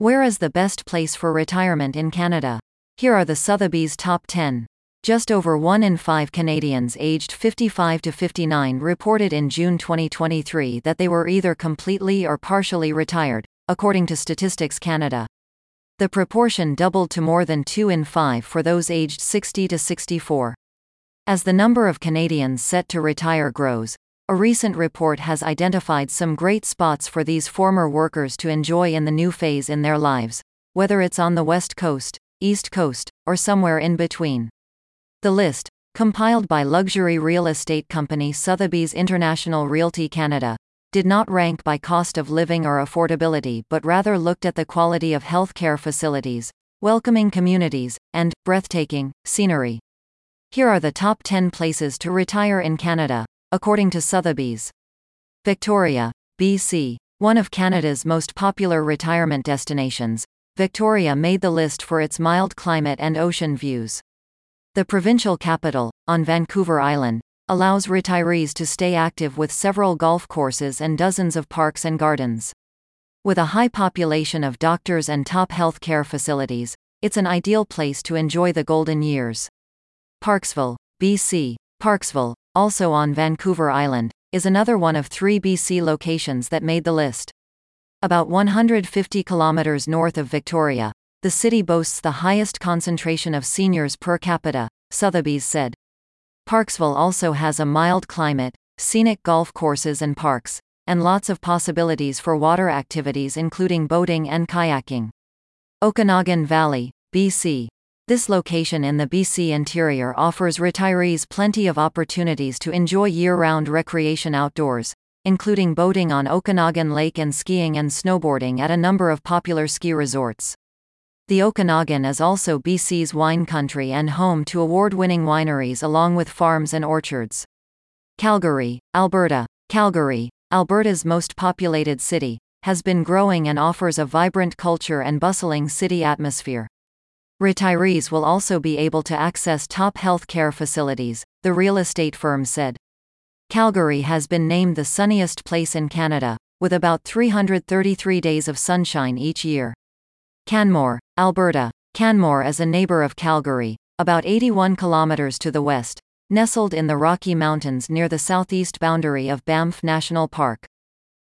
Where is the best place for retirement in Canada? Here are the Sotheby's top 10. Just over 1 in 5 Canadians aged 55 to 59 reported in June 2023 that they were either completely or partially retired, according to Statistics Canada. The proportion doubled to more than 2 in 5 for those aged 60 to 64. As the number of Canadians set to retire grows, a recent report has identified some great spots for these former workers to enjoy in the new phase in their lives, whether it's on the West Coast, East Coast, or somewhere in between. The list, compiled by luxury real estate company Sotheby's International Realty Canada, did not rank by cost of living or affordability but rather looked at the quality of healthcare facilities, welcoming communities, and breathtaking scenery. Here are the top 10 places to retire in Canada, according to Sotheby's. Victoria, BC, one of Canada's most popular retirement destinations, Victoria made the list for its mild climate and ocean views. The provincial capital, on Vancouver Island, allows retirees to stay active with several golf courses and dozens of parks and gardens. With a high population of doctors and top health care facilities, it's an ideal place to enjoy the golden years. Parksville, BC. Parksville, also on Vancouver Island, is another one of three BC locations that made the list. About 150 kilometers north of Victoria, the city boasts the highest concentration of seniors per capita, Sotheby's said. Parksville also has a mild climate, scenic golf courses and parks, and lots of possibilities for water activities including boating and kayaking. Okanagan Valley, BC. This location in the BC interior offers retirees plenty of opportunities to enjoy year round recreation outdoors, including boating on Okanagan Lake and skiing and snowboarding at a number of popular ski resorts. The Okanagan is also BC's wine country and home to award winning wineries along with farms and orchards. Calgary, Alberta. Calgary, Alberta's most populated city, has been growing and offers a vibrant culture and bustling city atmosphere. Retirees will also be able to access top healthcare facilities, the real estate firm said. Calgary has been named the sunniest place in Canada, with about 333 days of sunshine each year. Canmore, Alberta. Canmore is a neighbor of Calgary, about 81 kilometers to the west, nestled in the Rocky Mountains near the southeast boundary of Banff National Park.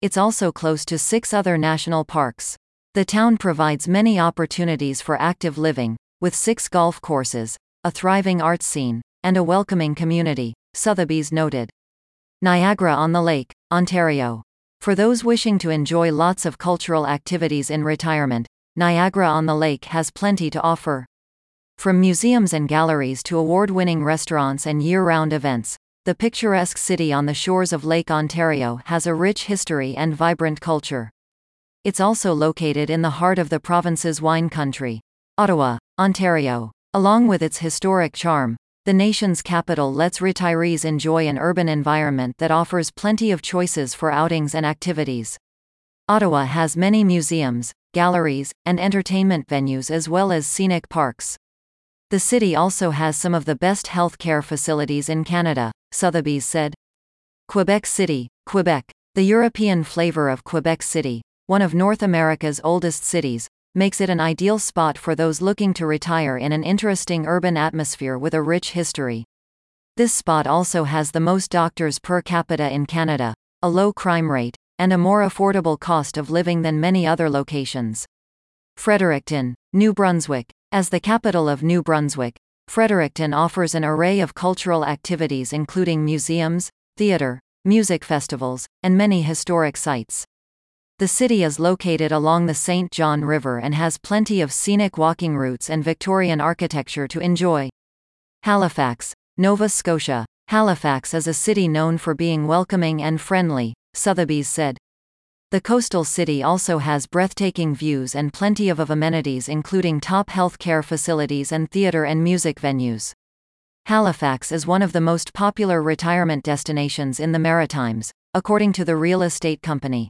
It's also close to six other national parks. The town provides many opportunities for active living, with six golf courses, a thriving arts scene, and a welcoming community, Sotheby's noted. Niagara on the Lake, Ontario. For those wishing to enjoy lots of cultural activities in retirement, Niagara on the Lake has plenty to offer. From museums and galleries to award winning restaurants and year round events, the picturesque city on the shores of Lake Ontario has a rich history and vibrant culture. It's also located in the heart of the province's wine country, Ottawa, Ontario. Along with its historic charm, the nation's capital lets retirees enjoy an urban environment that offers plenty of choices for outings and activities. Ottawa has many museums, galleries, and entertainment venues as well as scenic parks. The city also has some of the best health care facilities in Canada, Sotheby's said. Quebec City, Quebec. The European flavor of Quebec City, one of North America's oldest cities, makes it an ideal spot for those looking to retire in an interesting urban atmosphere with a rich history. This spot also has the most doctors per capita in Canada, a low crime rate, and a more affordable cost of living than many other locations. Fredericton, New Brunswick. As the capital of New Brunswick, Fredericton offers an array of cultural activities including museums, theater, music festivals, and many historic sites. The city is located along the St. John River and has plenty of scenic walking routes and Victorian architecture to enjoy. Halifax, Nova Scotia. Halifax is a city known for being welcoming and friendly, Sotheby's said. The coastal city also has breathtaking views and plenty of, of amenities including top healthcare facilities and theater and music venues. Halifax is one of the most popular retirement destinations in the Maritimes, according to the real estate company.